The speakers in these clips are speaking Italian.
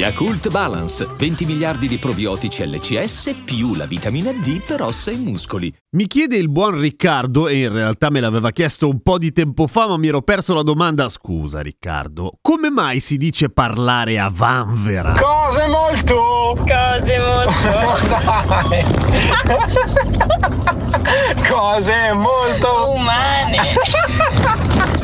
Yakult Balance, 20 miliardi di probiotici LCS più la vitamina D per ossa e muscoli. Mi chiede il buon Riccardo, e in realtà me l'aveva chiesto un po' di tempo fa, ma mi ero perso la domanda. Scusa Riccardo, come mai si dice parlare a vanvera? Cose molto! Cose molto Cose molto! umane.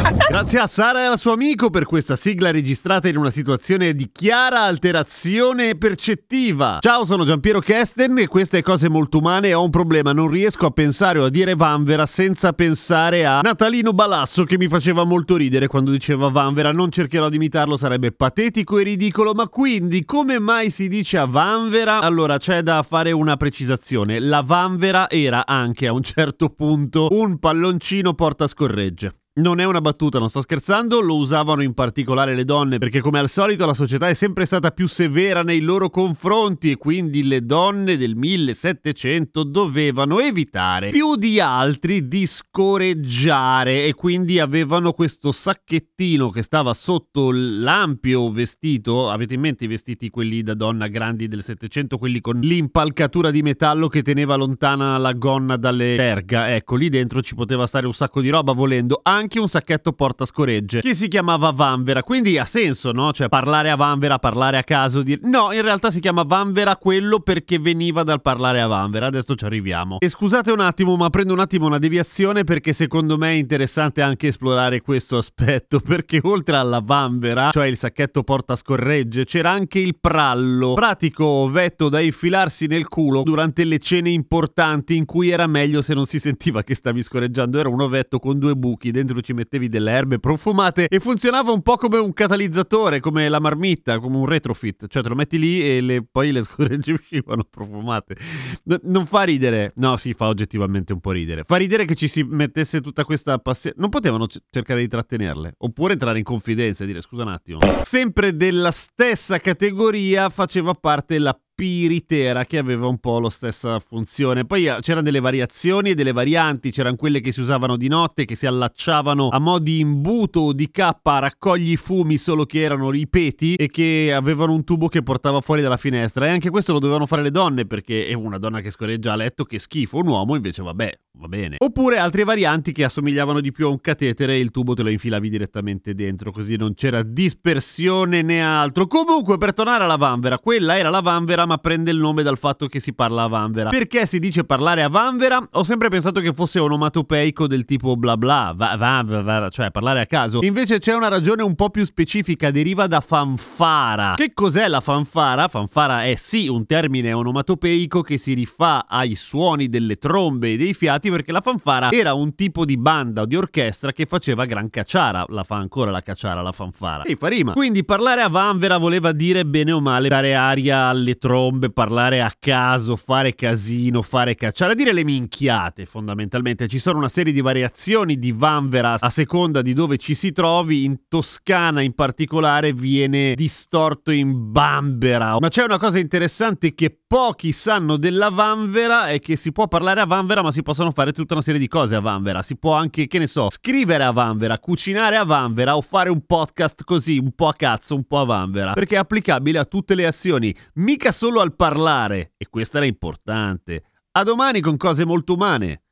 Grazie a Sara e al suo amico per questa sigla registrata in una situazione di chiara alterazione percettiva. Ciao, sono Giampiero Kesten e queste cose molto umane. Ho un problema, non riesco a pensare o a dire vanvera senza pensare a Natalino Balasso che mi faceva molto ridere quando diceva vanvera. Non cercherò di imitarlo, sarebbe patetico e ridicolo. Ma quindi, come mai si dice a vanvera? Allora, c'è da fare una precisazione. La vanvera era anche a un certo punto un palloncino porta scorregge. Non è una battuta, non sto scherzando, lo usavano in particolare le donne perché come al solito la società è sempre stata più severa nei loro confronti e quindi le donne del 1700 dovevano evitare più di altri di scoreggiare e quindi avevano questo sacchettino che stava sotto l'ampio vestito, avete in mente i vestiti quelli da donna grandi del 700, quelli con l'impalcatura di metallo che teneva lontana la gonna dalle terga, ecco lì dentro ci poteva stare un sacco di roba volendo, anche anche un sacchetto porta scoregge che si chiamava Vanvera, quindi ha senso, no? Cioè parlare a Vanvera, parlare a caso, dire... No, in realtà si chiama Vanvera quello perché veniva dal parlare a Vanvera, adesso ci arriviamo. E scusate un attimo, ma prendo un attimo una deviazione perché secondo me è interessante anche esplorare questo aspetto, perché oltre alla Vanvera, cioè il sacchetto porta scorregge, c'era anche il prallo, pratico vetto da infilarsi nel culo durante le cene importanti in cui era meglio se non si sentiva che stavi scorreggiando, era un ovetto con due buchi dentro dentro ci mettevi delle erbe profumate e funzionava un po' come un catalizzatore, come la marmitta, come un retrofit, cioè te lo metti lì e le, poi le scorregge uscivano profumate. N- non fa ridere, no sì fa oggettivamente un po' ridere, fa ridere che ci si mettesse tutta questa passione, non potevano c- cercare di trattenerle, oppure entrare in confidenza e dire scusa un attimo. Sempre della stessa categoria faceva parte la Piritera che aveva un po' la stessa funzione. Poi eh, c'erano delle variazioni e delle varianti, c'erano quelle che si usavano di notte, che si allacciavano a mo' di imbuto o di cappa a raccogli fumi, solo che erano i peti e che avevano un tubo che portava fuori dalla finestra. E anche questo lo dovevano fare le donne, perché è una donna che scorreggia a letto, che schifo, un uomo invece vabbè, va bene. Oppure altre varianti che assomigliavano di più a un catetere e il tubo te lo infilavi direttamente dentro, così non c'era dispersione né altro. Comunque, per tornare alla vanvera, quella era la vanvera ma prende il nome dal fatto che si parla a vanvera. Perché si dice parlare a vanvera? Ho sempre pensato che fosse onomatopeico del tipo bla bla, va, va, va, va, cioè parlare a caso. Invece c'è una ragione un po' più specifica, deriva da fanfara. Che cos'è la fanfara? Fanfara è sì un termine onomatopeico che si rifà ai suoni delle trombe e dei fiati perché la fanfara era un tipo di banda o di orchestra che faceva gran cacciara. La fa ancora la cacciara, la fanfara. E fa rima. Quindi parlare a vanvera voleva dire bene o male dare aria alle trombe, parlare a caso, fare casino, fare cacciare, dire le minchiate fondamentalmente. Ci sono una serie di variazioni di vanvera a seconda di dove ci si trovi. In Toscana in particolare viene distorto in bambera. Ma c'è una cosa interessante che pochi sanno della vanvera è che si può parlare a vanvera ma si possono fare tutta una serie di cose a vanvera. Si può anche, che ne so, scrivere a vanvera, cucinare a vanvera o fare un podcast così, un po' a cazzo, un po' a vanvera. Perché è applicabile a tutte le azioni, mica solo al parlare. E questo era importante. A domani con cose molto umane.